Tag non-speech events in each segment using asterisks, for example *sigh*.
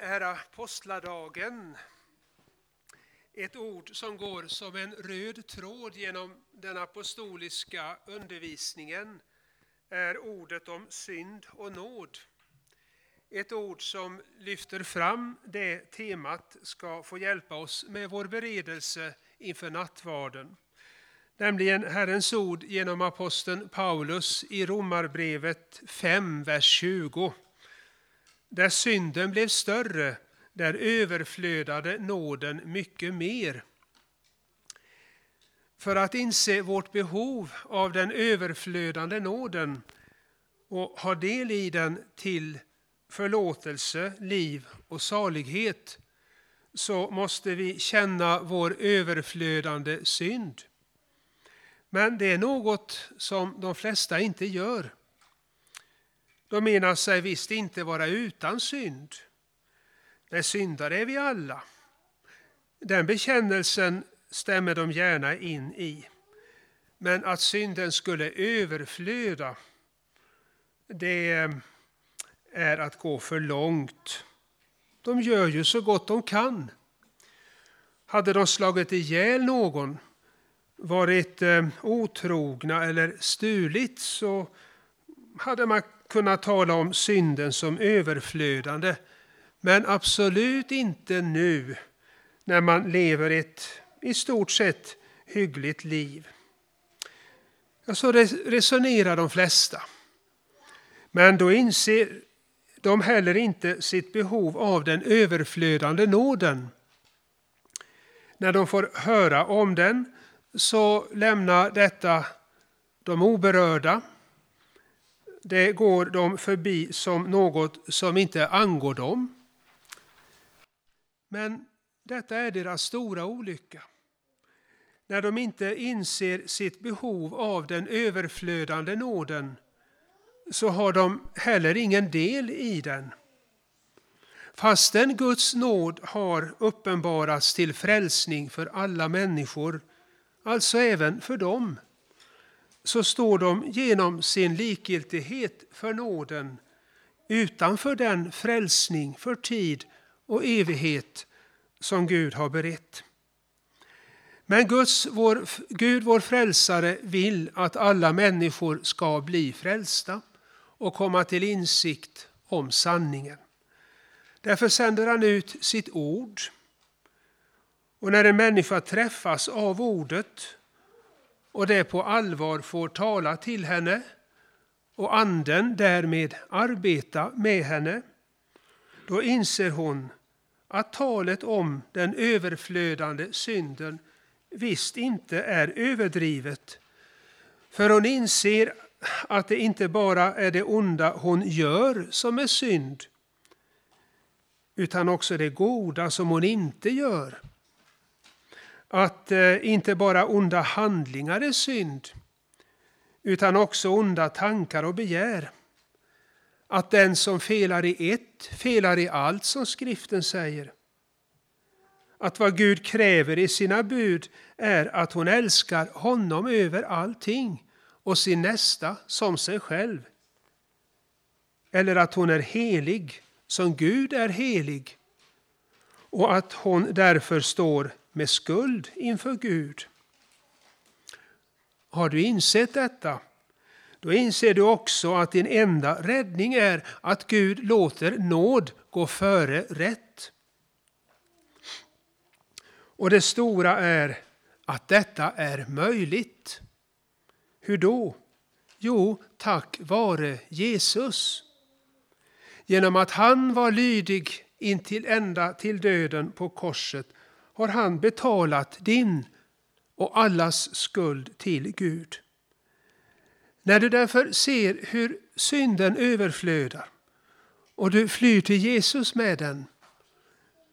Det är apostladagen. Ett ord som går som en röd tråd genom den apostoliska undervisningen är ordet om synd och nåd. Ett ord som lyfter fram det temat ska få hjälpa oss med vår beredelse inför nattvarden. Nämligen Herrens ord genom aposteln Paulus i Romarbrevet 5, vers 20. Där synden blev större, där överflödade nåden mycket mer. För att inse vårt behov av den överflödande nåden och ha del i den till förlåtelse, liv och salighet så måste vi känna vår överflödande synd. Men det är något som de flesta inte gör. De menar sig visst inte vara utan synd. Nej, syndare är vi alla. Den bekännelsen stämmer de gärna in i. Men att synden skulle överflöda, det eh, är att gå för långt. De gör ju så gott de kan. Hade de slagit ihjäl någon, varit eh, otrogna eller stulit så hade man kunna tala om synden som överflödande, men absolut inte nu när man lever ett i stort sett hyggligt liv. Ja, så resonerar de flesta. Men då inser de heller inte sitt behov av den överflödande nåden. När de får höra om den så lämnar detta de oberörda det går de förbi som något som inte angår dem. Men detta är deras stora olycka. När de inte inser sitt behov av den överflödande nåden så har de heller ingen del i den. Fastän Guds nåd har uppenbarats till frälsning för alla människor, alltså även för dem, så står de genom sin likgiltighet för nåden utanför den frälsning för tid och evighet som Gud har berett. Men Guds, vår, Gud, vår frälsare, vill att alla människor ska bli frälsta och komma till insikt om sanningen. Därför sänder han ut sitt ord. Och när en människa träffas av ordet och det på allvar får tala till henne och anden därmed arbeta med henne, då inser hon att talet om den överflödande synden visst inte är överdrivet. För hon inser att det inte bara är det onda hon gör som är synd, utan också det goda som hon inte gör att eh, inte bara onda handlingar är synd, utan också onda tankar och begär. Att den som felar i ett felar i allt, som skriften säger. Att vad Gud kräver i sina bud är att hon älskar honom över allting och sin nästa som sig själv. Eller att hon är helig som Gud är helig och att hon därför står med skuld inför Gud. Har du insett detta? Då inser du också att din enda räddning är att Gud låter nåd gå före rätt. Och det stora är att detta är möjligt. Hur då? Jo, tack vare Jesus. Genom att han var lydig intill ända till döden på korset har han betalat din och allas skuld till Gud. När du därför ser hur synden överflödar och du flyr till Jesus med den,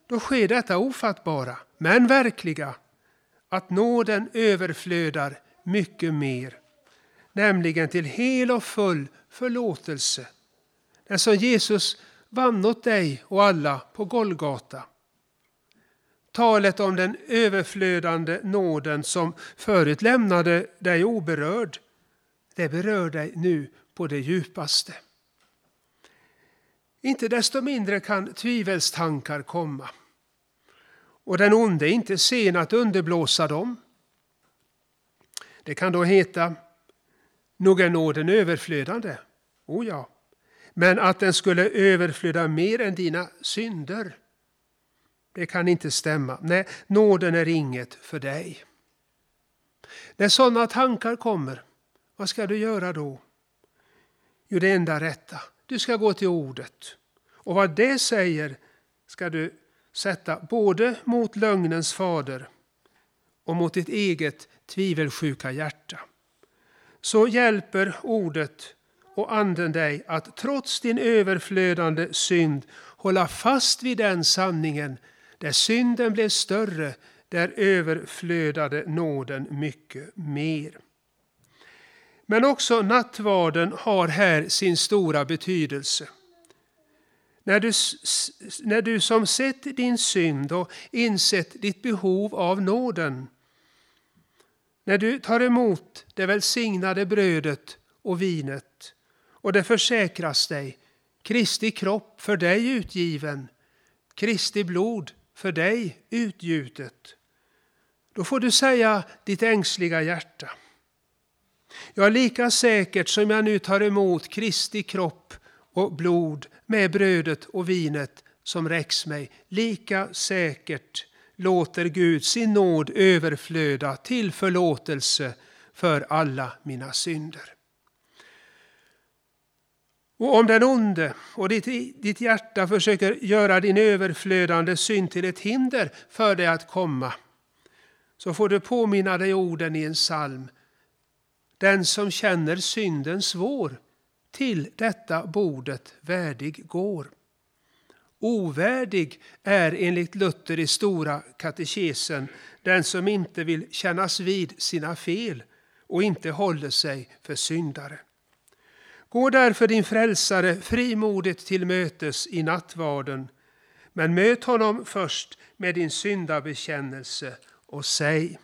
då sker detta ofattbara, men verkliga, att nåden överflödar mycket mer, nämligen till hel och full förlåtelse. Den som Jesus vann åt dig och alla på Golgata. Talet om den överflödande nåden som förut lämnade dig oberörd, det berör dig nu på det djupaste. Inte desto mindre kan tvivelstankar komma. Och den onde är inte sen att underblåsa dem. Det kan då heta, nog är nåden överflödande. O ja, men att den skulle överflöda mer än dina synder, det kan inte stämma. Nej, nåden är inget för dig. När sådana tankar kommer, vad ska du göra då? Jo, det enda rätta. Du ska gå till ordet. Och vad det säger ska du sätta både mot lögnens fader och mot ditt eget tvivelsjuka hjärta. Så hjälper ordet och anden dig att trots din överflödande synd hålla fast vid den sanningen. Där synden blev större, där överflödade nåden mycket mer. Men också nattvarden har här sin stora betydelse. När du, när du som sett din synd och insett ditt behov av nåden, när du tar emot det välsignade brödet och vinet och det försäkras dig, Kristi kropp för dig utgiven, Kristi blod för dig utgjutet, då får du säga ditt ängsliga hjärta. Ja, lika säkert som jag nu tar emot Kristi kropp och blod med brödet och vinet som räcks mig, lika säkert låter Gud sin nåd överflöda till förlåtelse för alla mina synder. Och om den onde och ditt, ditt hjärta försöker göra din överflödande synd till ett hinder för dig att komma, så får du påminna dig orden i en psalm. Den som känner synden svår, till detta bordet värdig går. Ovärdig är enligt Luther i Stora katekesen den som inte vill kännas vid sina fel och inte håller sig för syndare. Gå därför din frälsare frimodigt till mötes i nattvarden, men möt honom först med din syndabekännelse och säg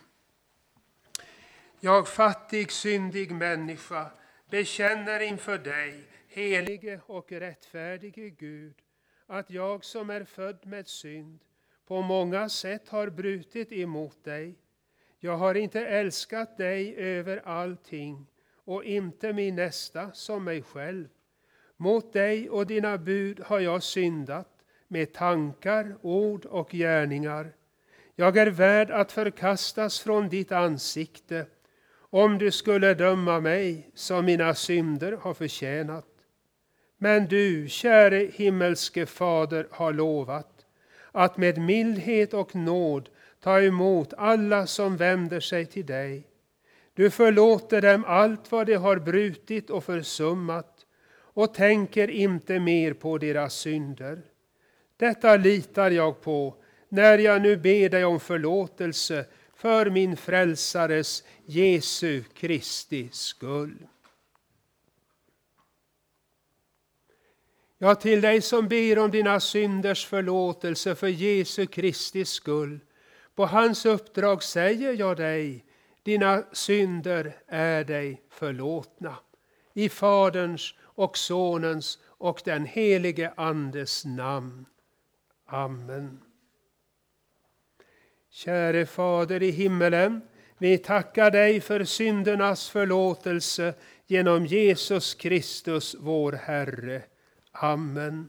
Jag fattig, syndig människa bekänner inför dig, helige och rättfärdige Gud, att jag som är född med synd på många sätt har brutit emot dig. Jag har inte älskat dig över allting och inte min nästa som mig själv. Mot dig och dina bud har jag syndat med tankar, ord och gärningar. Jag är värd att förkastas från ditt ansikte om du skulle döma mig som mina synder har förtjänat. Men du, käre himmelske Fader, har lovat att med mildhet och nåd ta emot alla som vänder sig till dig. Du förlåter dem allt vad de har brutit och försummat och tänker inte mer på deras synder. Detta litar jag på när jag nu ber dig om förlåtelse för min frälsares Jesu Kristi skull. Ja, till dig som ber om dina synders förlåtelse för Jesu Kristi skull. På hans uppdrag säger jag dig, dina synder är dig förlåtna. I Faderns och Sonens och den helige Andes namn. Amen. Käre Fader i himmelen, vi tackar dig för syndernas förlåtelse genom Jesus Kristus, vår Herre. Amen.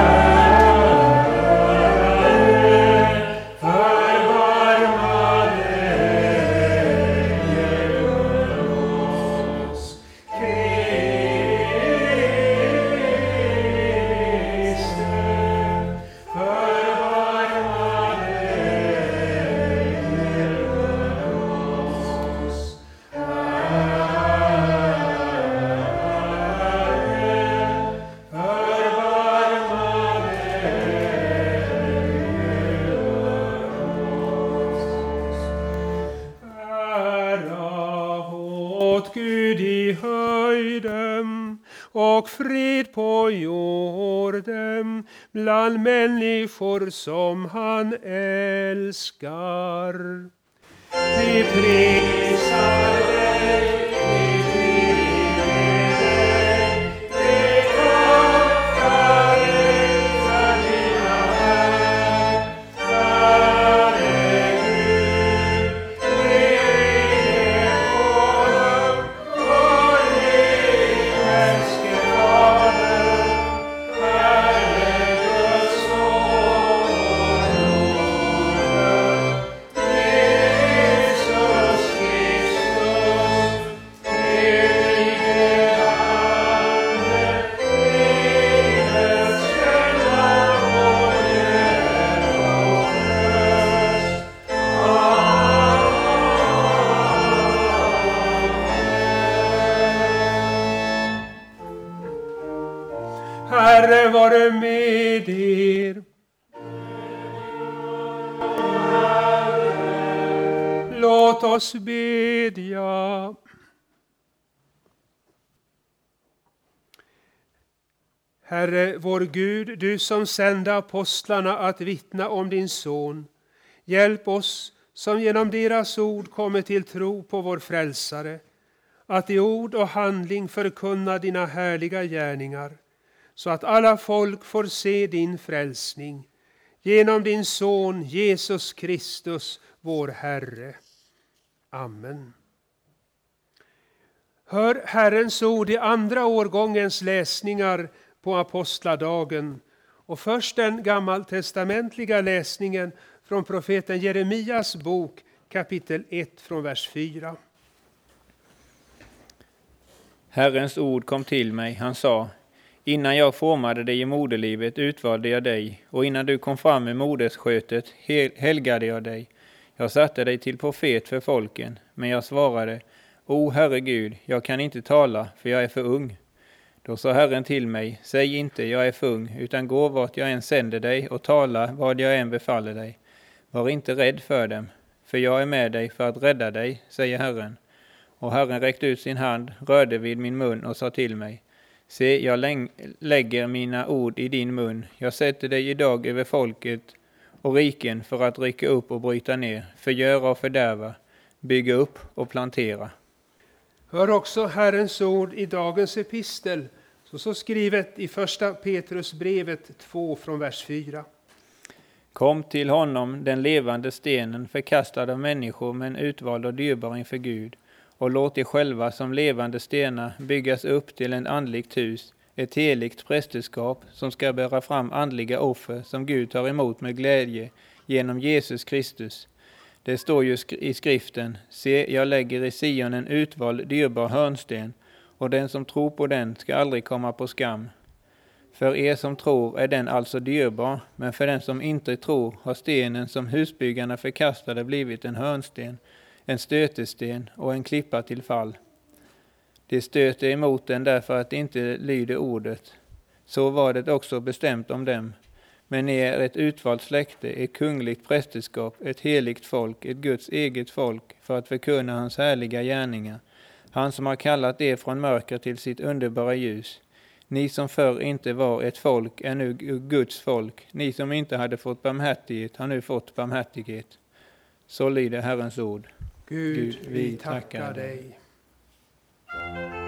Bland människor som han älskar. Vi prisar dig oss bedja. Herre, vår Gud, du som sände apostlarna att vittna om din son. Hjälp oss som genom deras ord kommer till tro på vår frälsare, att i ord och handling förkunna dina härliga gärningar, så att alla folk får se din frälsning. Genom din son Jesus Kristus, vår Herre. Amen. Hör Herrens ord i andra årgångens läsningar på apostladagen och först den gammaltestamentliga läsningen från profeten Jeremias bok kapitel 1 från vers 4. Herrens ord kom till mig, han sa Innan jag formade dig i moderlivet utvalde jag dig, och innan du kom fram i modersskötet helgade jag dig jag satte dig till profet för folken, men jag svarade, O Herre Gud, jag kan inte tala, för jag är för ung. Då sa Herren till mig, säg inte, jag är för ung, utan gå vart jag än sänder dig och tala vad jag än befaller dig. Var inte rädd för dem, för jag är med dig för att rädda dig, säger Herren. Och Herren räckte ut sin hand, rörde vid min mun och sa till mig, Se, jag lägger mina ord i din mun, jag sätter dig idag över folket och riken för att rycka upp och bryta ner, förgöra och fördärva, bygga upp och plantera. Hör också Herrens ord i dagens epistel, så, så skrivet i första Petrusbrevet 2 från vers 4. Kom till honom, den levande stenen, förkastad av människor men utvald och dyrbar inför Gud, och låt er själva som levande stenar byggas upp till en andligt hus, ett heligt prästerskap som ska bära fram andliga offer som Gud tar emot med glädje genom Jesus Kristus. Det står ju i skriften, se, jag lägger i Sion en utvald dyrbar hörnsten, och den som tror på den ska aldrig komma på skam. För er som tror är den alltså dyrbar, men för den som inte tror har stenen som husbyggarna förkastade blivit en hörnsten, en stötesten och en klippa till fall. De stöter emot den därför att de inte lyder ordet. Så var det också bestämt om dem. Men ni är ett utvalt släkte, ett kungligt prästerskap, ett heligt folk, ett Guds eget folk, för att förkunna hans härliga gärningar. Han som har kallat er från mörker till sitt underbara ljus. Ni som förr inte var ett folk är nu Guds folk. Ni som inte hade fått barmhärtighet har nu fått barmhärtighet. Så lyder Herrens ord. Gud, Gud vi tackar dig. Thank you.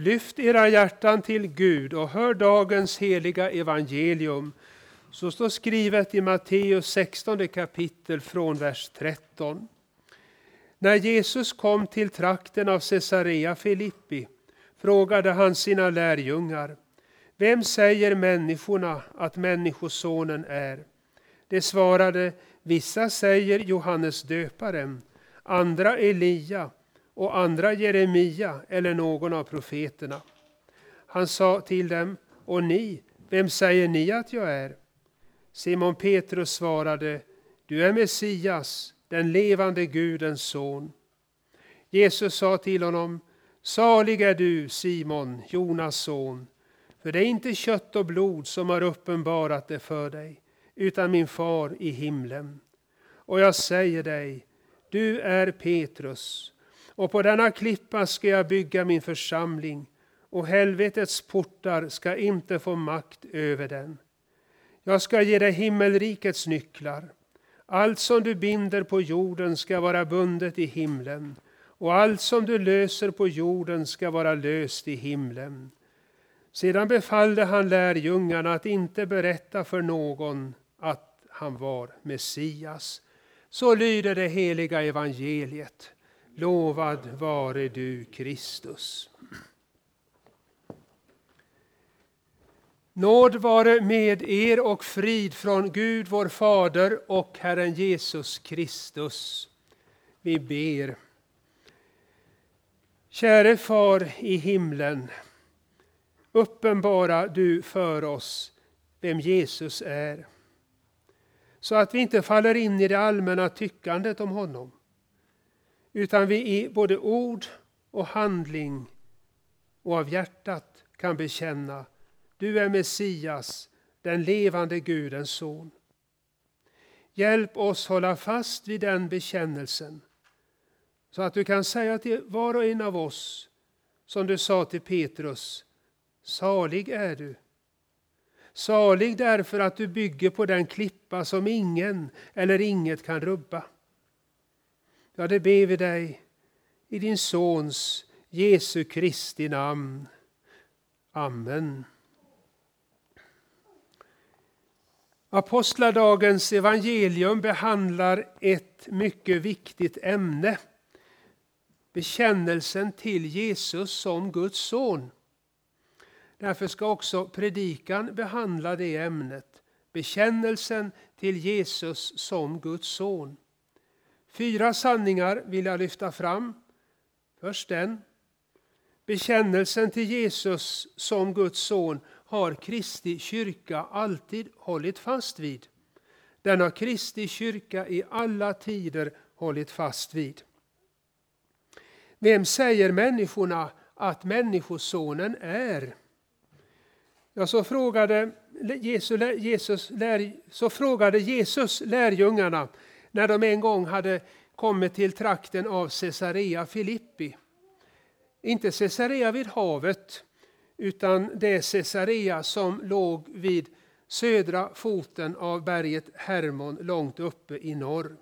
Lyft era hjärtan till Gud och hör dagens heliga evangelium. Så står skrivet i Matteus 16 kapitel från vers 13. När Jesus kom till trakten av Caesarea Filippi frågade han sina lärjungar. Vem säger människorna att Människosonen är? De svarade, vissa säger Johannes döparen, andra Elia och andra Jeremia eller någon av profeterna. Han sa till dem, och ni, vem säger ni att jag är? Simon Petrus svarade, du är Messias, den levande Gudens son. Jesus sa till honom, salig är du Simon, Jonas son, för det är inte kött och blod som har uppenbarat det för dig, utan min far i himlen. Och jag säger dig, du är Petrus, och på denna klippa ska jag bygga min församling, och helvetets portar ska inte få makt över den. Jag ska ge dig himmelrikets nycklar. Allt som du binder på jorden ska vara bundet i himlen, och allt som du löser på jorden ska vara löst i himlen. Sedan befallde han lärjungarna att inte berätta för någon att han var Messias. Så lyder det heliga evangeliet. Lovad vare du, Kristus. Nåd vare med er och frid från Gud vår Fader och Herren Jesus Kristus. Vi ber. Käre Far i himlen. Uppenbara du för oss vem Jesus är. Så att vi inte faller in i det allmänna tyckandet om honom. Utan vi i både ord och handling och av hjärtat kan bekänna du är Messias, den levande Gudens son. Hjälp oss hålla fast vid den bekännelsen så att du kan säga till var och en av oss som du sa till Petrus Salig är du. Salig därför att du bygger på den klippa som ingen eller inget kan rubba. Ja, det ber vi dig i din Sons Jesu Kristi namn. Amen. Apostladagens evangelium behandlar ett mycket viktigt ämne. Bekännelsen till Jesus som Guds son. Därför ska också predikan behandla det ämnet. Bekännelsen till Jesus som Guds son. Fyra sanningar vill jag lyfta fram. Först den. Bekännelsen till Jesus som Guds son har Kristi kyrka alltid hållit fast vid. Den har Kristi kyrka i alla tider hållit fast vid. Vem säger människorna att Människosonen är? Ja, så frågade Jesus, Jesus, lär, så frågade Jesus lärjungarna när de en gång hade kommit till trakten av Caesarea Filippi. Inte Caesarea vid havet, utan det Caesarea som låg vid södra foten av berget Hermon långt uppe i norr.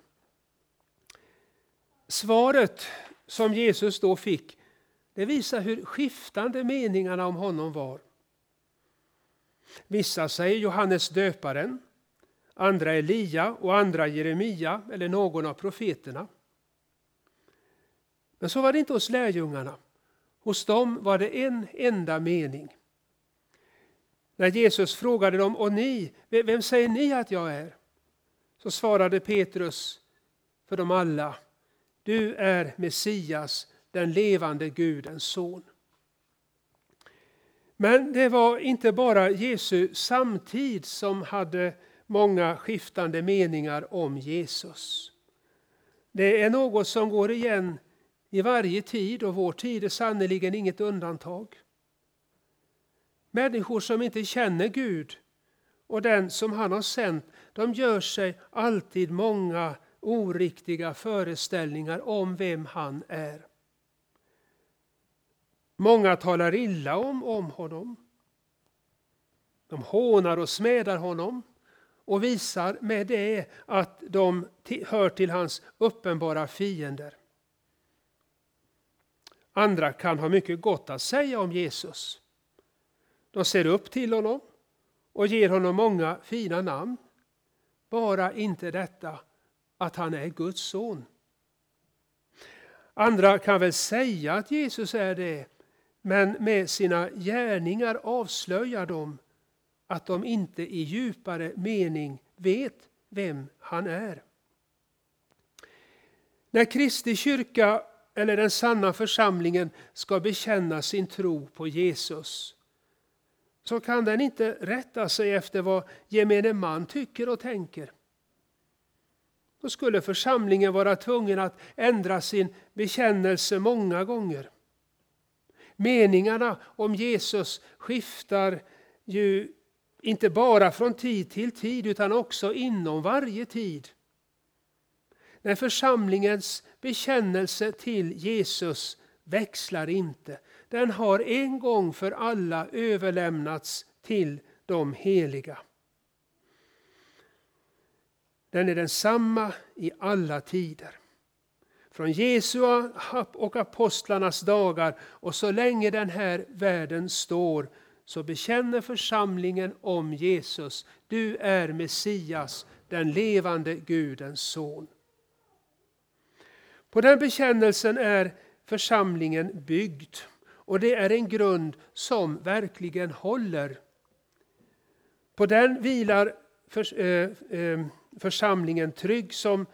Svaret som Jesus då fick det visar hur skiftande meningarna om honom var. Vissa säger Johannes döparen, andra Elia och andra Jeremia eller någon av profeterna. Men så var det inte hos lärjungarna. Hos dem var det en enda mening. När Jesus frågade dem, och ni, vem säger ni att jag är? Så svarade Petrus för dem alla, du är Messias, den levande Gudens son. Men det var inte bara Jesu samtid som hade många skiftande meningar om Jesus. Det är något som går igen i varje tid och vår tid är sannerligen inget undantag. Människor som inte känner Gud och den som han har sänt, de gör sig alltid många oriktiga föreställningar om vem han är. Många talar illa om, om honom. De hånar och smädar honom och visar med det att de hör till hans uppenbara fiender. Andra kan ha mycket gott att säga om Jesus. De ser upp till honom och ger honom många fina namn. Bara inte detta att han är Guds son. Andra kan väl säga att Jesus är det, men med sina gärningar avslöjar de att de inte i djupare mening vet vem han är. När Kristi kyrka eller den sanna församlingen ska bekänna sin tro på Jesus så kan den inte rätta sig efter vad gemene man tycker och tänker. Då skulle församlingen vara tvungen att ändra sin bekännelse många gånger. Meningarna om Jesus skiftar ju inte bara från tid till tid utan också inom varje tid. När församlingens bekännelse till Jesus växlar inte. Den har en gång för alla överlämnats till de heliga. Den är densamma i alla tider. Från Jesu och apostlarnas dagar och så länge den här världen står så bekänner församlingen om Jesus. Du är Messias, den levande Gudens son. På den bekännelsen är församlingen byggd och det är en grund som verkligen håller. På den vilar för, eh, eh, församlingen trygg som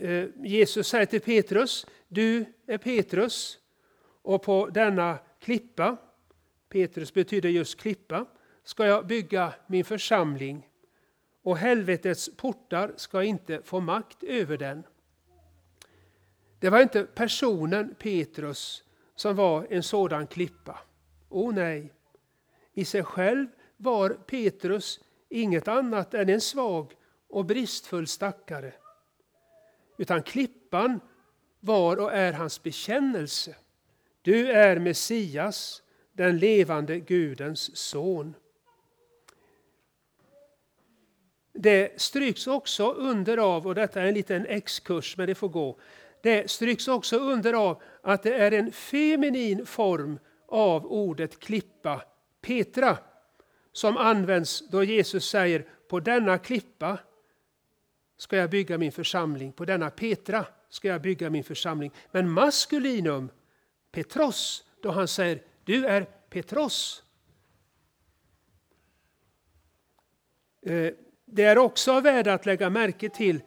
eh, Jesus säger till Petrus, du är Petrus och på denna klippa, Petrus betyder just klippa, ska jag bygga min församling och helvetets portar ska inte få makt över den. Det var inte personen Petrus som var en sådan klippa. O oh, nej, i sig själv var Petrus inget annat än en svag och bristfull stackare. Utan klippan var och är hans bekännelse. Du är Messias, den levande Gudens son. Det stryks också under av, och detta är en liten exkurs men det får gå, det stryks också under av att det är en feminin form av ordet klippa, Petra, som används då Jesus säger på denna klippa ska jag bygga min församling, på denna Petra ska jag bygga min församling. Men maskulinum, Petros, då han säger du är Petros. Eh, det är också av värde att lägga märke till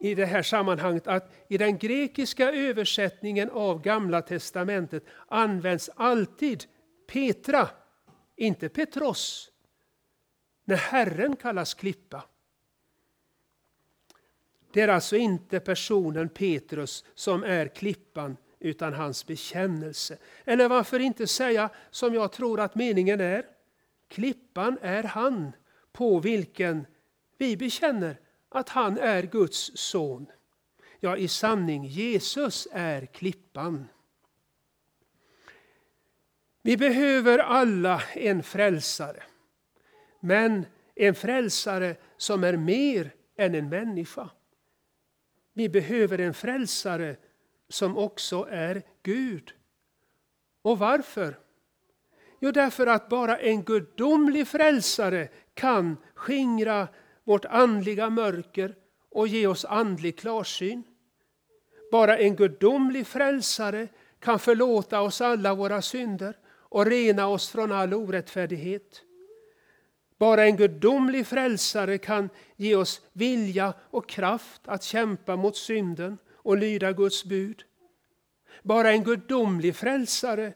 i det här sammanhanget att i den grekiska översättningen av Gamla testamentet används alltid Petra, inte Petros, när Herren kallas klippa. Det är alltså inte personen Petrus som är klippan utan hans bekännelse. Eller varför inte säga som jag tror att meningen är. Klippan är han på vilken vi bekänner att han är Guds son. Ja, i sanning, Jesus är klippan. Vi behöver alla en frälsare. Men en frälsare som är mer än en människa. Vi behöver en frälsare som också är Gud. Och varför? Jo, därför att bara en gudomlig frälsare kan skingra vårt andliga mörker och ge oss andlig klarsyn. Bara en gudomlig frälsare kan förlåta oss alla våra synder och rena oss från all orättfärdighet. Bara en gudomlig frälsare kan ge oss vilja och kraft att kämpa mot synden och lyda Guds bud. Bara en gudomlig frälsare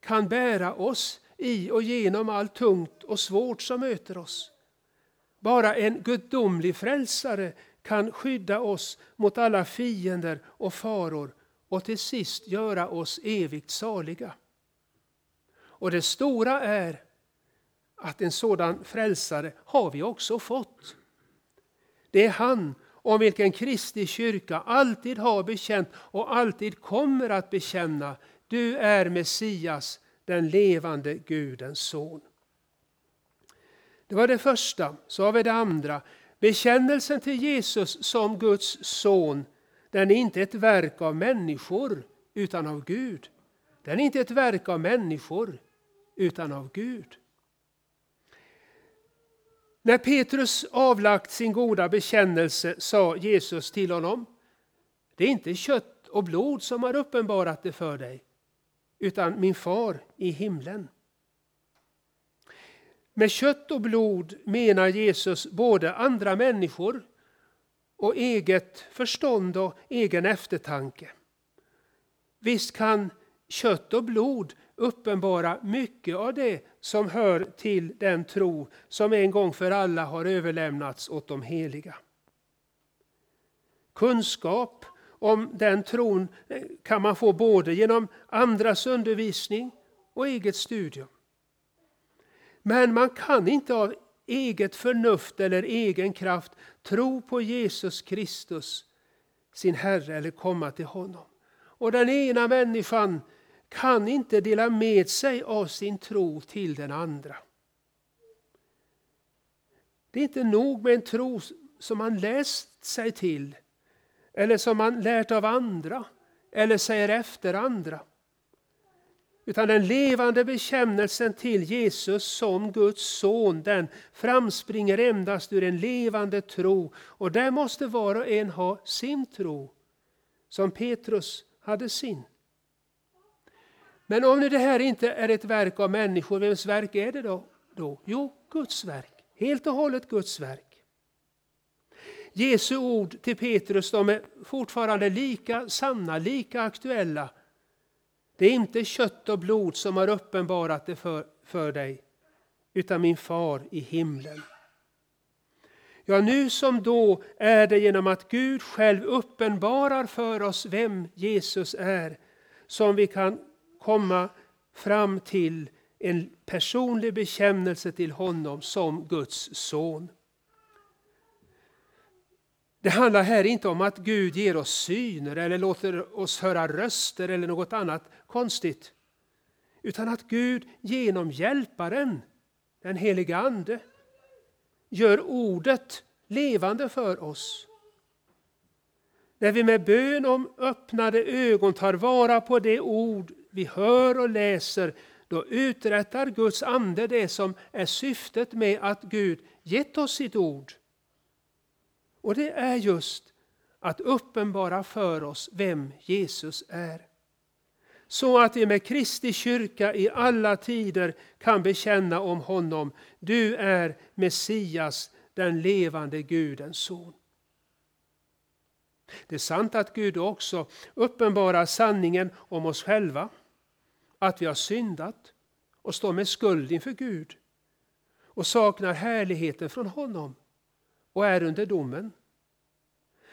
kan bära oss i och genom allt tungt och svårt som möter oss. Bara en gudomlig frälsare kan skydda oss mot alla fiender och faror och till sist göra oss evigt saliga. Och det stora är att en sådan frälsare har vi också fått. Det är han om vilken Kristi kyrka alltid har bekänt och alltid kommer att bekänna. Du är Messias, den levande Gudens son. Det var det första. Så har vi det andra. Bekännelsen till Jesus som Guds son, den är inte ett verk av människor utan av Gud. Den är inte ett verk av människor, utan av Gud. När Petrus avlagt sin goda bekännelse sa Jesus till honom, det är inte kött och blod som har uppenbarat det för dig, utan min far i himlen. Med kött och blod menar Jesus både andra människor och eget förstånd och egen eftertanke. Visst kan kött och blod uppenbara mycket av det som hör till den tro som en gång för alla har överlämnats åt de heliga. Kunskap om den tron eh, kan man få både genom andras undervisning och eget studium. Men man kan inte av eget förnuft eller egen kraft tro på Jesus Kristus, sin Herre, eller komma till honom. Och den ena människan kan inte dela med sig av sin tro till den andra. Det är inte nog med en tro som man läst sig till eller som man lärt av andra eller säger efter andra. Utan den levande bekännelsen till Jesus som Guds son, den framspringer endast ur en levande tro. Och där måste var och en ha sin tro, som Petrus hade sin. Men om nu det här inte är ett verk av människor, vems verk är det då? då? Jo, Guds verk. Helt och hållet Guds verk. Jesu ord till Petrus de är fortfarande lika sanna, lika aktuella. Det är inte kött och blod som har uppenbarat det för, för dig, utan min far i himlen. Ja, nu som då är det genom att Gud själv uppenbarar för oss vem Jesus är som vi kan komma fram till en personlig bekännelse till honom som Guds son. Det handlar här inte om att Gud ger oss syner eller låter oss höra röster eller något annat konstigt. Utan att Gud genom Hjälparen, den helige Ande, gör ordet levande för oss. När vi med bön om öppnade ögon tar vara på det ord vi hör och läser, då uträttar Guds ande det som är syftet med att Gud gett oss sitt ord. Och det är just att uppenbara för oss vem Jesus är. Så att vi med Kristi kyrka i alla tider kan bekänna om honom. Du är Messias, den levande Gudens son. Det är sant att Gud också uppenbarar sanningen om oss själva. Att vi har syndat och står med skuld inför Gud och saknar härligheten från honom och är under domen.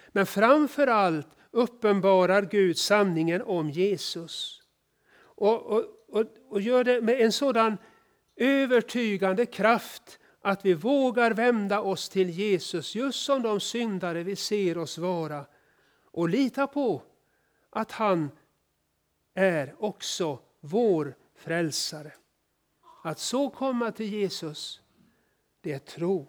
Men framför allt uppenbarar Gud sanningen om Jesus. Och, och, och, och gör det med en sådan övertygande kraft att vi vågar vända oss till Jesus just som de syndare vi ser oss vara och lita på att han är också vår frälsare. Att så komma till Jesus, det är tro.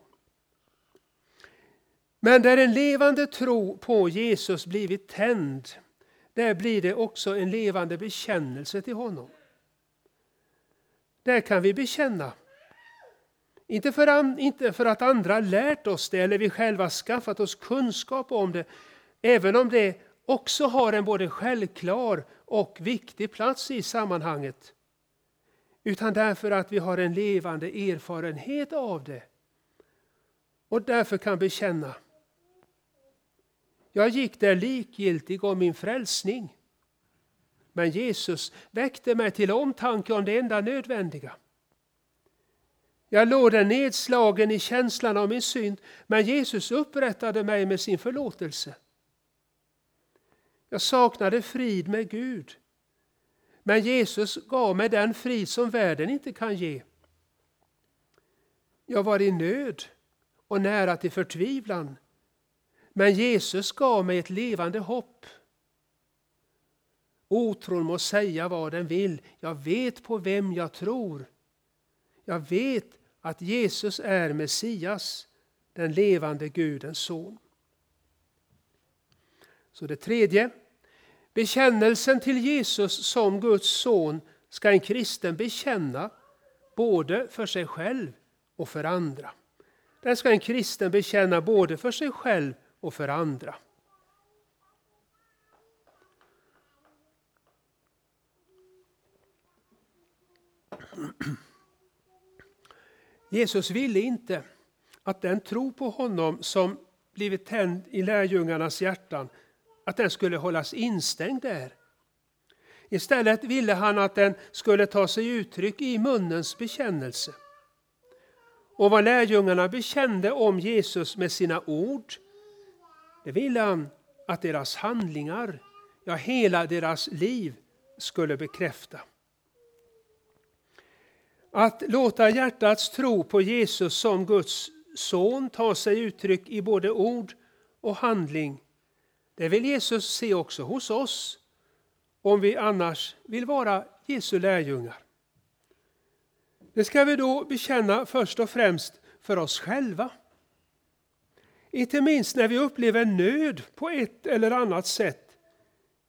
Men där en levande tro på Jesus blivit tänd, där blir det också en levande bekännelse till honom. Där kan vi bekänna. Inte för, an, inte för att andra lärt oss det eller vi själva skaffat oss kunskap om det, även om det också har en både självklar och viktig plats i sammanhanget. Utan därför att vi har en levande erfarenhet av det och därför kan bekänna jag gick där likgiltig om min frälsning. Men Jesus väckte mig till omtanke om det enda nödvändiga. Jag låg där nedslagen i känslan av min synd, men Jesus upprättade mig med sin förlåtelse. Jag saknade frid med Gud, men Jesus gav mig den frid som världen inte kan ge. Jag var i nöd och nära till förtvivlan, men Jesus gav mig ett levande hopp. Otron må säga vad den vill, jag vet på vem jag tror. Jag vet att Jesus är Messias, den levande Gudens son. Så det tredje, Bekännelsen till Jesus som Guds son ska en kristen bekänna både för sig själv och för andra. Den ska en kristen bekänna både för sig själv och för andra. Jesus ville inte att den tro på honom som blivit tänd i lärjungarnas hjärtan, att den skulle hållas instängd där. Istället ville han att den skulle ta sig uttryck i munnens bekännelse. Och vad lärjungarna bekände om Jesus med sina ord, det ville han att deras handlingar, ja hela deras liv skulle bekräfta. Att låta hjärtats tro på Jesus som Guds son ta sig uttryck i både ord och handling, det vill Jesus se också hos oss, om vi annars vill vara Jesu lärjungar. Det ska vi då bekänna först och främst för oss själva. Inte minst när vi upplever nöd på ett eller annat sätt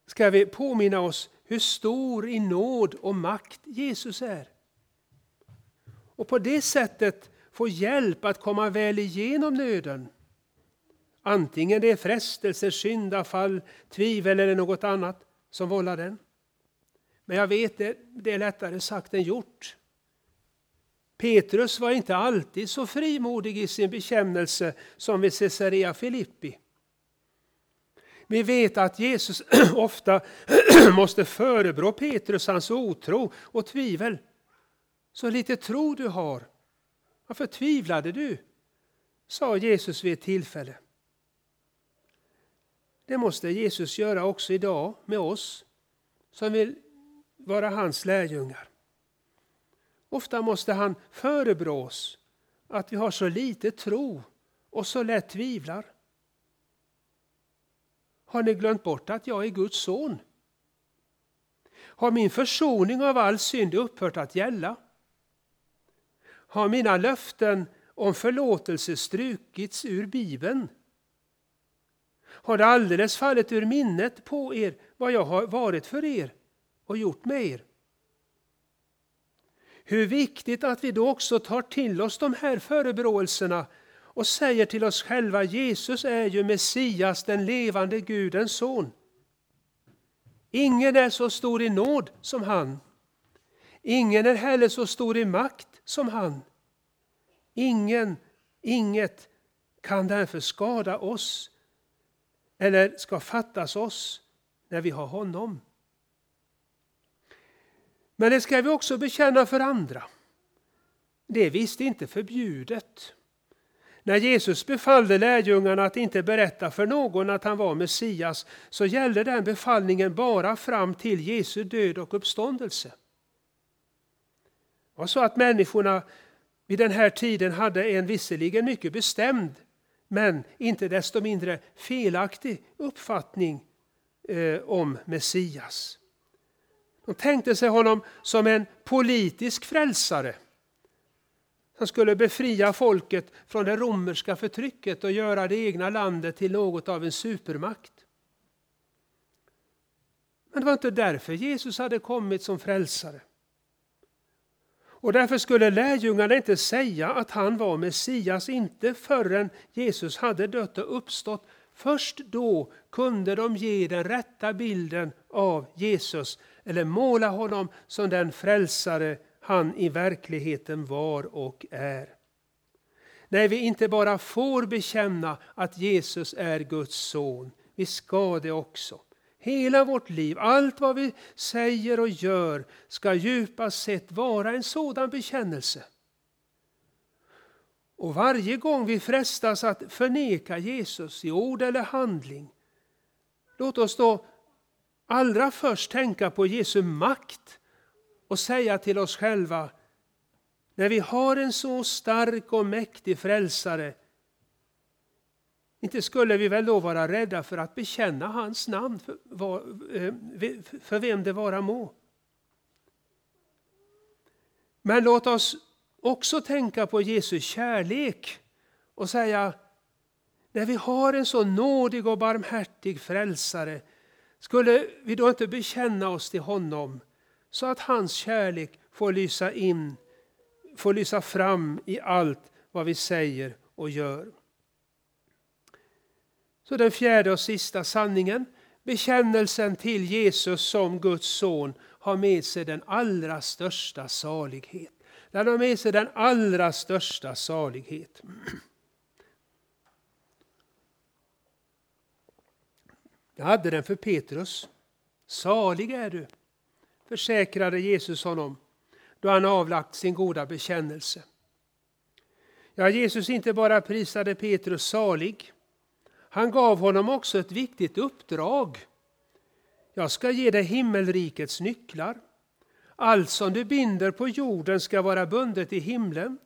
ska vi påminna oss hur stor i nåd och makt Jesus är. Och på det sättet få hjälp att komma väl igenom nöden. Antingen det är frestelser, syndafall, tvivel eller något annat som vållar den. Men jag vet det, det är lättare sagt än gjort. Petrus var inte alltid så frimodig i sin bekännelse som vid Caesarea Filippi. Vi vet att Jesus *clears throat* ofta *clears throat* måste förebrå Petrus hans otro och tvivel. Så lite tro du har. Varför tvivlade du? sa Jesus vid ett tillfälle. Det måste Jesus göra också idag med oss som vill vara hans lärjungar. Ofta måste han förebrå oss att vi har så lite tro och så lätt tvivlar. Har ni glömt bort att jag är Guds son? Har min försoning av all synd upphört att gälla? Har mina löften om förlåtelse strukits ur Bibeln? Har det alldeles fallit ur minnet på er vad jag har varit för er och gjort med er? Hur viktigt att vi då också tar till oss de här förebråelserna och säger till oss själva Jesus är ju Messias, den levande Gudens son. Ingen är så stor i nåd som han. Ingen är heller så stor i makt som han. Ingen, inget kan därför skada oss eller ska fattas oss när vi har honom. Men det ska vi också bekänna för andra. Det är visst inte förbjudet. När Jesus befallde lärjungarna att inte berätta för någon att han var Messias så gällde den befallningen bara fram till Jesu död och uppståndelse. Det var så att människorna vid den här tiden hade en visserligen mycket bestämd men inte desto mindre felaktig uppfattning eh, om Messias. De tänkte sig honom som en politisk frälsare som skulle befria folket från det romerska förtrycket och göra det egna landet till något av en supermakt. Men det var inte därför Jesus hade kommit som frälsare. Och därför skulle lärjungarna inte säga att han var Messias, inte förrän Jesus hade dött och uppstått. Först då kunde de ge den rätta bilden av Jesus, eller måla honom som den frälsare han i verkligheten var och är. När vi inte bara får bekänna att Jesus är Guds son, vi ska det också. Hela vårt liv, allt vad vi säger och gör ska djupast sett vara en sådan bekännelse. Och varje gång vi frestas att förneka Jesus i ord eller handling, låt oss då allra först tänka på Jesu makt och säga till oss själva, när vi har en så stark och mäktig frälsare, inte skulle vi väl då vara rädda för att bekänna hans namn för, var, eh, för vem det vara må. Men låt oss också tänka på Jesu kärlek och säga när vi har en så nådig och barmhärtig frälsare Skulle vi då inte bekänna oss till honom så att hans kärlek får lysa in, får lysa fram i allt vad vi säger och gör. Så den fjärde och sista sanningen, bekännelsen till Jesus som Guds son har med sig den allra största salighet. Den har med sig den allra största salighet. Jag hade den för Petrus. Salig är du, försäkrade Jesus honom då han avlagt sin goda bekännelse. Ja, Jesus inte bara prisade Petrus salig, han gav honom också ett viktigt uppdrag. Jag ska ge dig himmelrikets nycklar. Allt som du binder på jorden ska vara bundet i himlen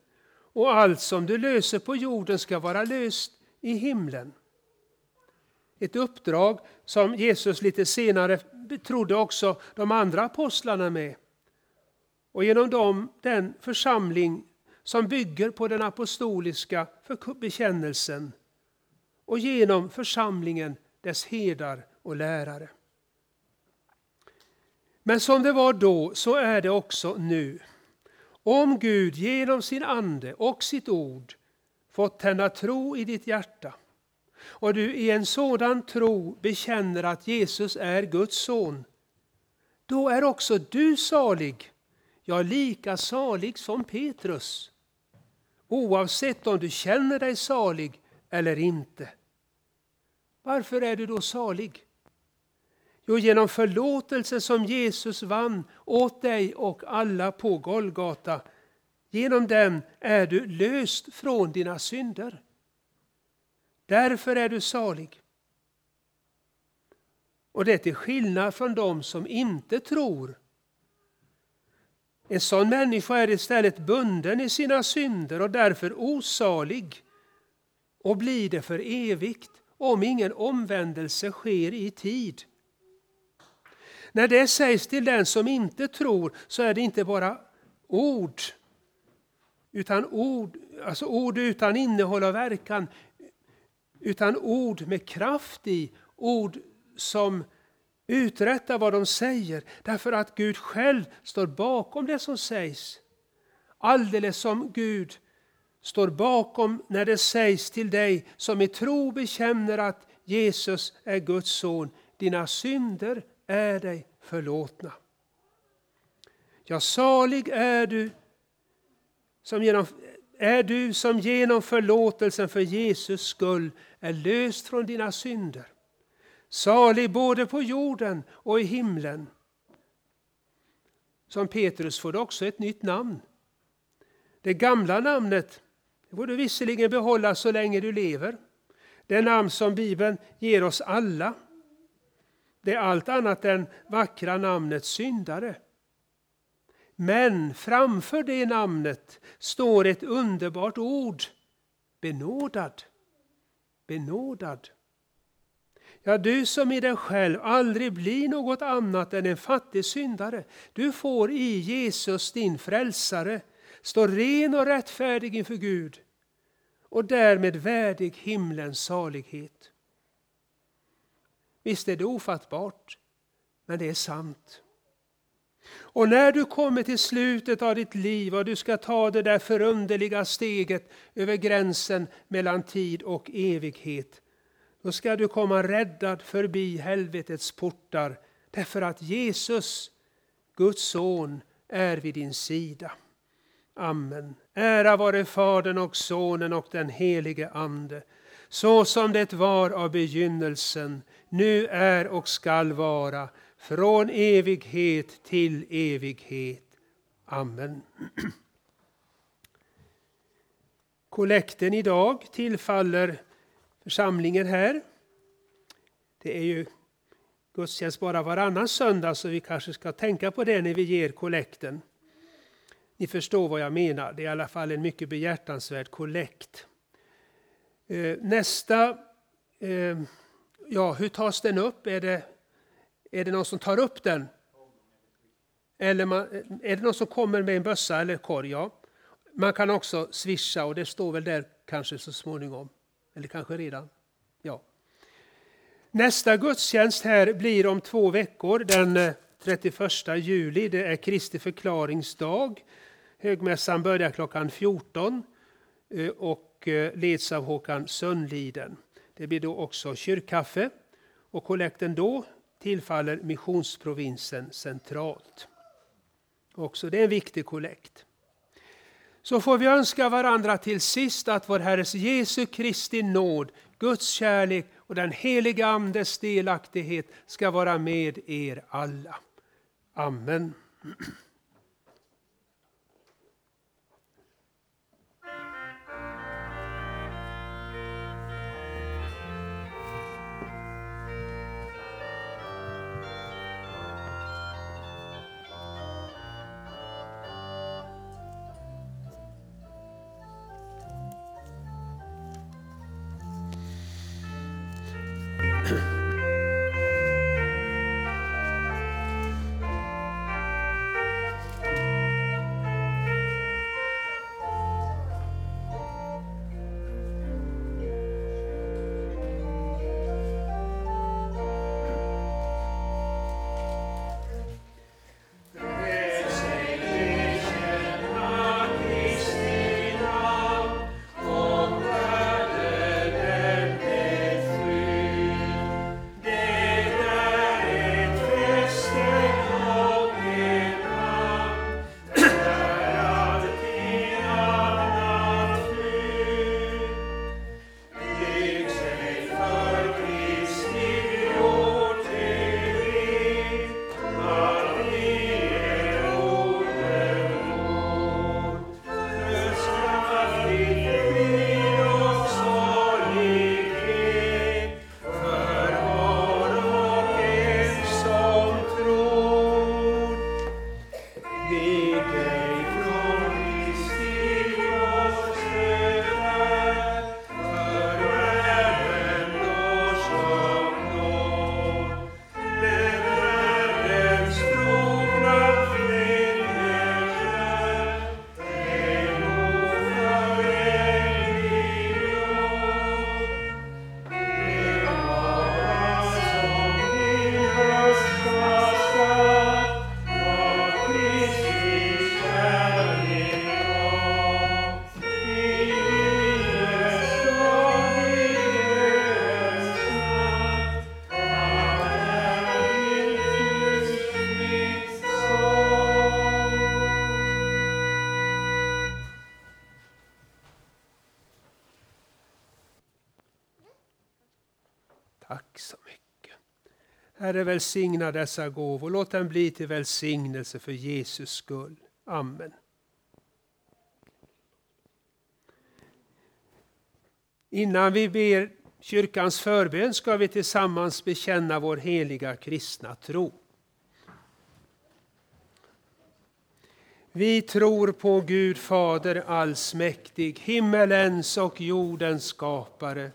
och allt som du löser på jorden ska vara löst i himlen. Ett uppdrag som Jesus lite senare betrodde också de andra apostlarna med. Och genom dem den församling som bygger på den apostoliska bekännelsen och genom församlingen dess herdar och lärare. Men som det var då så är det också nu. Om Gud genom sin ande och sitt ord fått tända tro i ditt hjärta och du i en sådan tro bekänner att Jesus är Guds son, då är också du salig, ja lika salig som Petrus. Oavsett om du känner dig salig eller inte. Varför är du då salig? Jo, genom förlåtelsen som Jesus vann åt dig och alla på Golgata. Genom den är du löst från dina synder. Därför är du salig. Och det är till skillnad från dem som inte tror. En sån människa är istället bunden i sina synder och därför osalig och blir det för evigt om ingen omvändelse sker i tid. När det sägs till den som inte tror så är det inte bara ord, utan ord, alltså ord utan innehåll och verkan, utan ord med kraft i, ord som uträttar vad de säger, därför att Gud själv står bakom det som sägs. Alldeles som Gud står bakom när det sägs till dig som i tro bekänner att Jesus är Guds son. Dina synder är dig förlåtna. Ja, salig är du som genom, är du som genom förlåtelsen för Jesus skull är löst från dina synder. Salig både på jorden och i himlen. Som Petrus får du också ett nytt namn. Det gamla namnet det får du visserligen behålla så länge du lever. Det namn som Bibeln ger oss alla. Det är allt annat än vackra namnet syndare. Men framför det namnet står ett underbart ord. Benådad. Benådad. Ja, du som i dig själv aldrig blir något annat än en fattig syndare. Du får i Jesus, din frälsare, stå ren och rättfärdig inför Gud och därmed värdig himlens salighet. Visst är det ofattbart, men det är sant. Och när du kommer till slutet av ditt liv och du ska ta det där förunderliga steget över gränsen mellan tid och evighet, då ska du komma räddad förbi helvetets portar därför att Jesus, Guds son, är vid din sida. Amen. Ära vare Fadern och Sonen och den helige Ande, så som det var av begynnelsen, nu är och skall vara, från evighet till evighet. Amen. *clears throat* Kollekten idag tillfaller församlingen här. Det är ju gudstjänst bara varannan söndag så vi kanske ska tänka på det när vi ger kollekten. Ni förstår vad jag menar. Det är i alla fall en mycket behjärtansvärd kollekt. Eh, nästa, eh, ja hur tas den upp? Är det, är det någon som tar upp den? Eller man, är det någon som kommer med en bössa eller korg? Ja. Man kan också swisha och det står väl där kanske så småningom. Eller kanske redan. Ja. Nästa gudstjänst här blir om två veckor, den eh, 31 juli. Det är Kristi förklaringsdag. Högmässan börjar klockan 14 eh, och eh, leds av Håkan Sundliden. Det blir då också kyrkkaffe och kollekten då tillfaller missionsprovinsen centralt. Också det är en viktig kollekt. Så får vi önska varandra till sist att vår Herres Jesu Kristi nåd, Guds kärlek och den heliga Andes delaktighet ska vara med er alla. Amen. *clears throat* Herre, välsigna dessa gåvor. Låt dem bli till välsignelse för Jesus skull. Amen. Innan vi ber kyrkans förbön ska vi tillsammans bekänna vår heliga kristna tro. Vi tror på Gud Fader allsmäktig, himmelens och jordens skapare.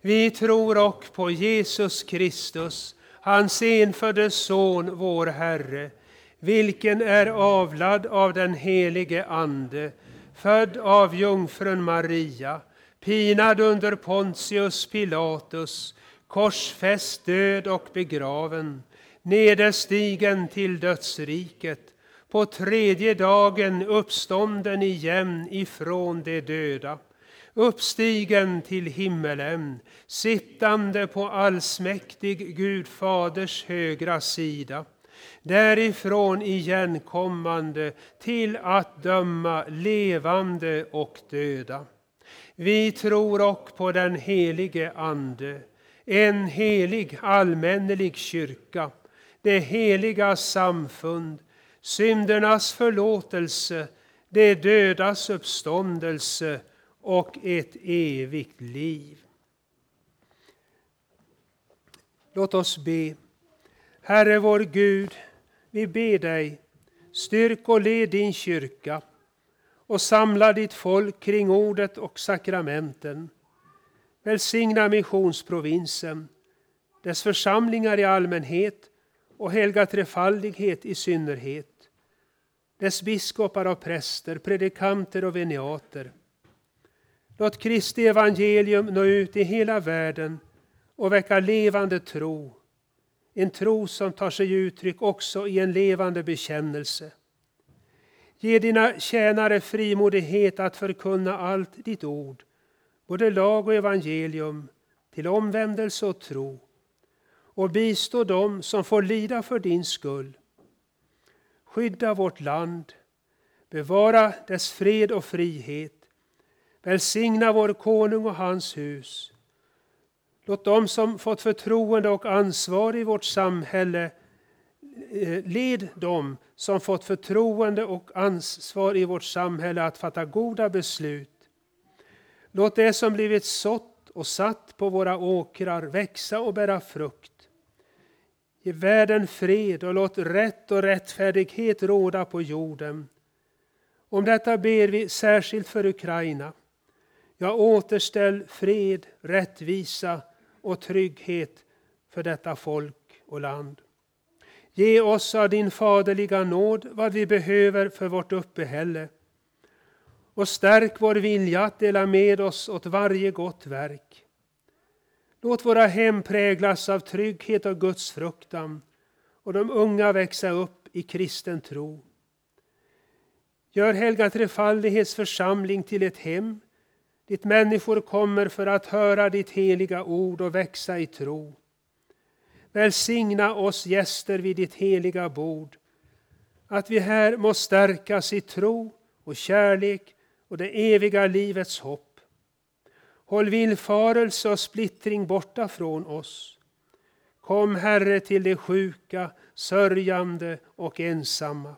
Vi tror också på Jesus Kristus, hans enfödde Son, vår Herre, vilken är avlad av den helige Ande, född av jungfrun Maria, pinad under Pontius Pilatus, korsfäst, död och begraven, nederstigen till dödsriket, på tredje dagen uppstånden igen ifrån de döda, uppstigen till himmelen, sittande på allsmäktig Gud faders högra sida, därifrån igenkommande till att döma levande och döda. Vi tror och på den helige Ande, en helig allmännelig kyrka, det heliga samfund, syndernas förlåtelse, det dödas uppståndelse och ett evigt liv. Låt oss be. Herre vår Gud, vi ber dig, styrk och led din kyrka och samla ditt folk kring ordet och sakramenten. Välsigna missionsprovinsen, dess församlingar i allmänhet och helga trefaldighet i synnerhet, dess biskopar och präster, predikanter och veniater Låt Kristi evangelium nå ut i hela världen och väcka levande tro. En tro som tar sig uttryck också i en levande bekännelse. Ge dina tjänare frimodighet att förkunna allt ditt ord, både lag och evangelium, till omvändelse och tro. Och bistå dem som får lida för din skull. Skydda vårt land, bevara dess fred och frihet. Välsigna vår konung och hans hus. Låt dem som fått förtroende och ansvar i vårt samhälle eh, led dem som fått förtroende och ansvar i vårt samhälle att fatta goda beslut. Låt det som blivit sått och satt på våra åkrar växa och bära frukt. Ge världen fred och låt rätt och rättfärdighet råda på jorden. Om detta ber vi särskilt för Ukraina. Ja, återställ fred, rättvisa och trygghet för detta folk och land. Ge oss av din faderliga nåd vad vi behöver för vårt uppehälle och stärk vår vilja att dela med oss åt varje gott verk. Låt våra hem präglas av trygghet och Guds fruktan och de unga växa upp i kristen tro. Gör Helga Trefaldighets församling till ett hem dit människor kommer för att höra ditt heliga ord och växa i tro. Välsigna oss gäster vid ditt heliga bord, att vi här må stärkas i tro och kärlek och det eviga livets hopp. Håll villfarelse och splittring borta från oss. Kom, Herre, till de sjuka, sörjande och ensamma.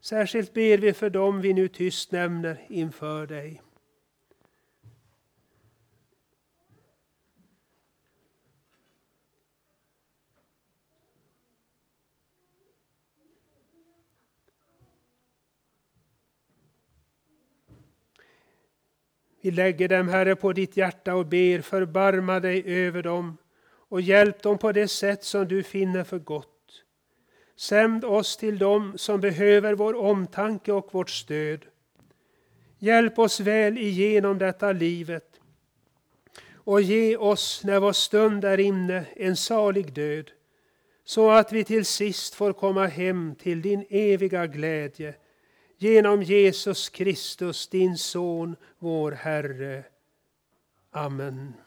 Särskilt ber vi för dem vi nu tyst nämner inför dig. Vi lägger dem, Herre, på ditt hjärta och ber, förbarma dig över dem och hjälp dem på det sätt som du finner för gott. Sänd oss till dem som behöver vår omtanke och vårt stöd. Hjälp oss väl igenom detta livet och ge oss, när vår stund är inne, en salig död så att vi till sist får komma hem till din eviga glädje genom Jesus Kristus, din Son, vår Herre. Amen.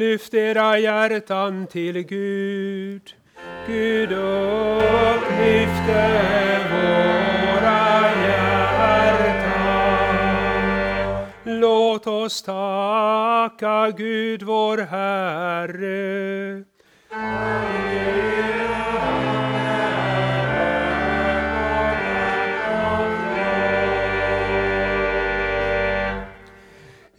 Lyft era hjärtan till Gud. Gud upplyfte våra hjärtan. Låt oss tacka Gud vår Herre.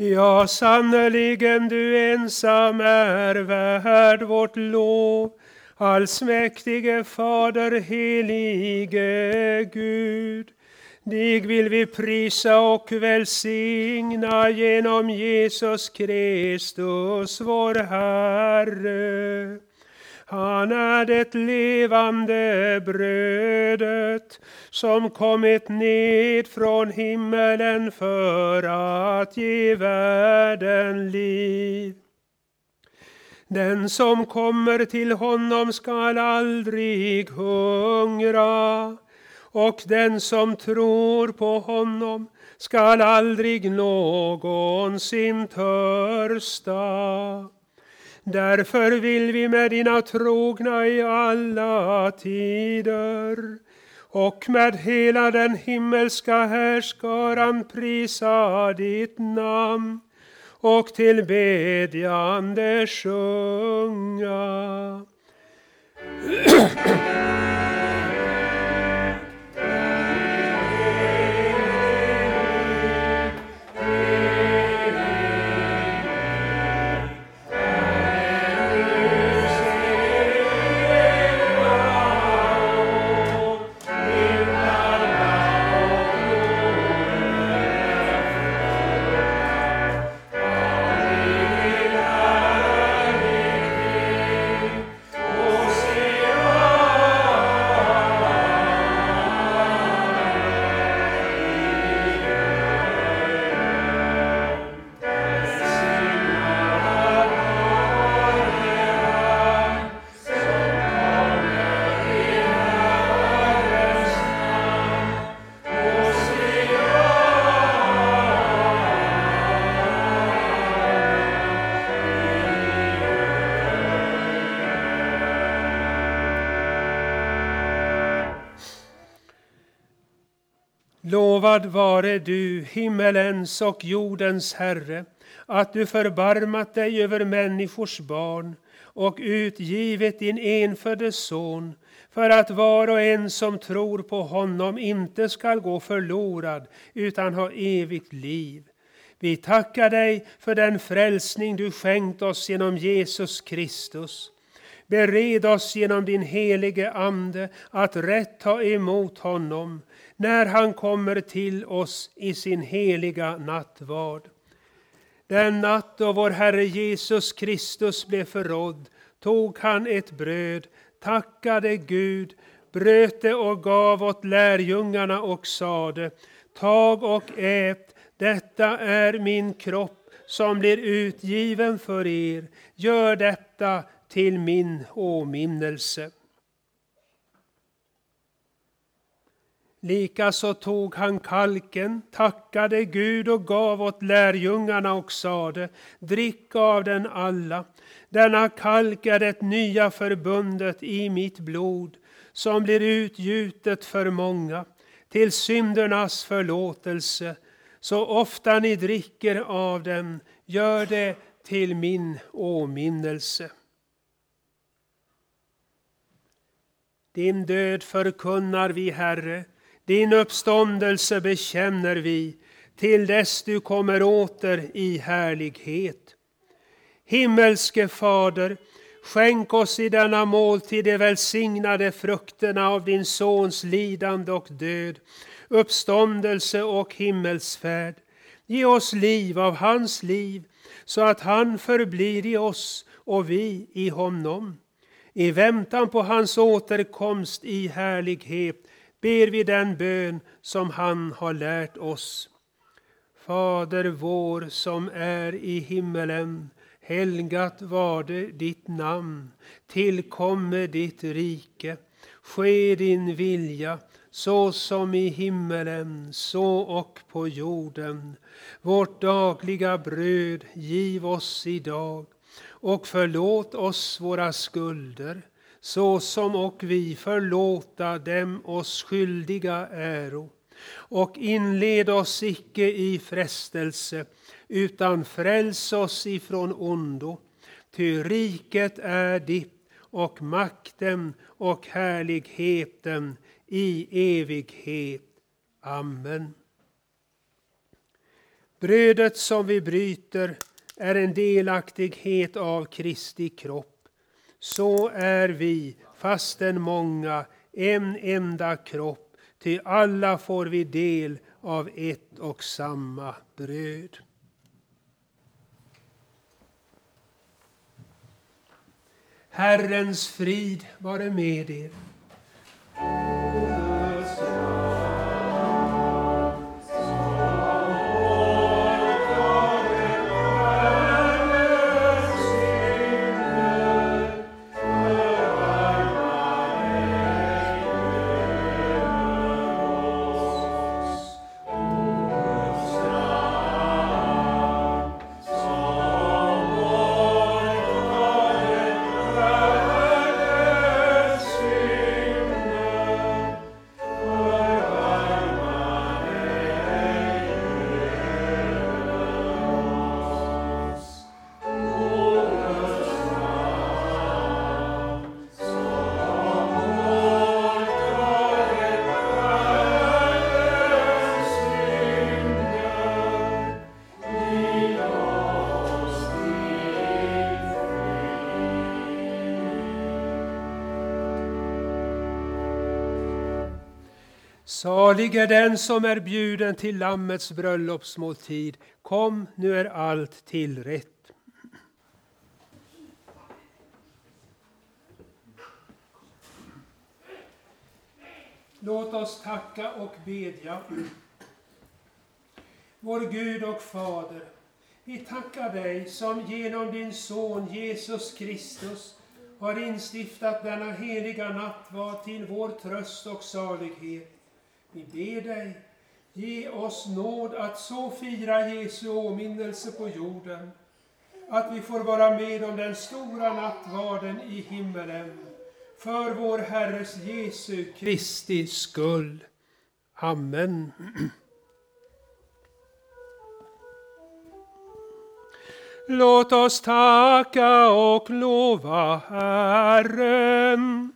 Ja, sannerligen du ensam är värd vårt lov. Allsmäktige Fader, helige Gud. Dig vill vi prisa och välsigna genom Jesus Kristus, vår Herre. Han är det levande brödet som kommit ned från himmelen för att ge världen liv. Den som kommer till honom skall aldrig hungra och den som tror på honom skall aldrig någonsin törsta. Därför vill vi med dina trogna i alla tider och med hela den himmelska härskaran prisa ditt namn och till bedjande sjunga. *clears throat* Lovad vare du, himmelens och jordens Herre, att du förbarmat dig över människors barn och utgivit din enfödde son för att var och en som tror på honom inte skall gå förlorad utan ha evigt liv. Vi tackar dig för den frälsning du skänkt oss genom Jesus Kristus. Bered oss genom din helige Ande att rätt ta emot honom när han kommer till oss i sin heliga nattvard. Den natt då vår Herre Jesus Kristus blev förrådd tog han ett bröd, tackade Gud, bröt det och gav åt lärjungarna och sade Tag och ät, detta är min kropp som blir utgiven för er. Gör detta till min åminnelse. Likaså tog han kalken, tackade Gud och gav åt lärjungarna och sade, drick av den alla. Denna kalk är det nya förbundet i mitt blod, som blir utgjutet för många, till syndernas förlåtelse. Så ofta ni dricker av den, gör det till min åminnelse. Din död förkunnar vi, Herre, din uppståndelse bekänner vi till dess du kommer åter i härlighet. Himmelske Fader, skänk oss i denna måltid de välsignade frukterna av din Sons lidande och död, uppståndelse och himmelsfärd. Ge oss liv av hans liv, så att han förblir i oss och vi i honom. I väntan på hans återkomst i härlighet ber vi den bön som han har lärt oss. Fader vår som är i himmelen. Helgat varde ditt namn. Tillkomme ditt rike. Ske din vilja så som i himmelen, så och på jorden. Vårt dagliga bröd giv oss idag och förlåt oss våra skulder, så som och vi förlåta dem oss skyldiga äro. Och inled oss icke i frestelse, utan fräls oss ifrån ondo. Ty riket är ditt och makten och härligheten i evighet. Amen. Brödet som vi bryter är en delaktighet av Kristi kropp. Så är vi, fastän många, en enda kropp, ty alla får vi del av ett och samma bröd. Herrens frid vare med er. Salig är den som är bjuden till Lammets bröllopsmåltid. Kom, nu är allt tillrätt. Låt oss tacka och bedja. Vår Gud och Fader, vi tackar dig som genom din Son Jesus Kristus har instiftat denna heliga nattvard till vår tröst och salighet. Vi ber dig, ge oss nåd att så fira Jesu åminnelse på jorden, att vi får vara med om den stora nattvarden i himmelen, för vår Herres Jesu Kristi skull. Amen. Låt oss tacka och lova Herren.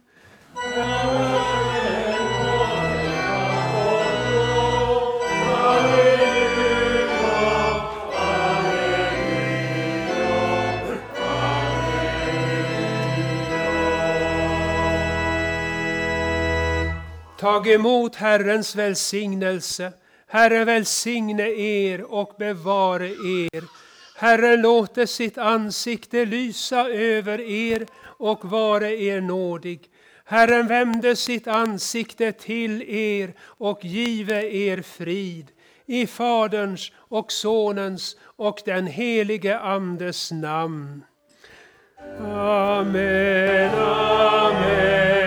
Tag emot Herrens välsignelse. Herren välsigne er och bevare er. Herren låter sitt ansikte lysa över er och vare er nådig. Herren vände sitt ansikte till er och give er frid. I Faderns och Sonens och den helige Andes namn. Amen, amen.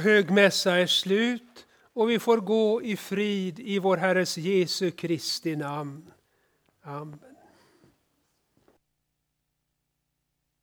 Högmässa är slut och vi får gå i frid i vår Herres Jesu Kristi namn.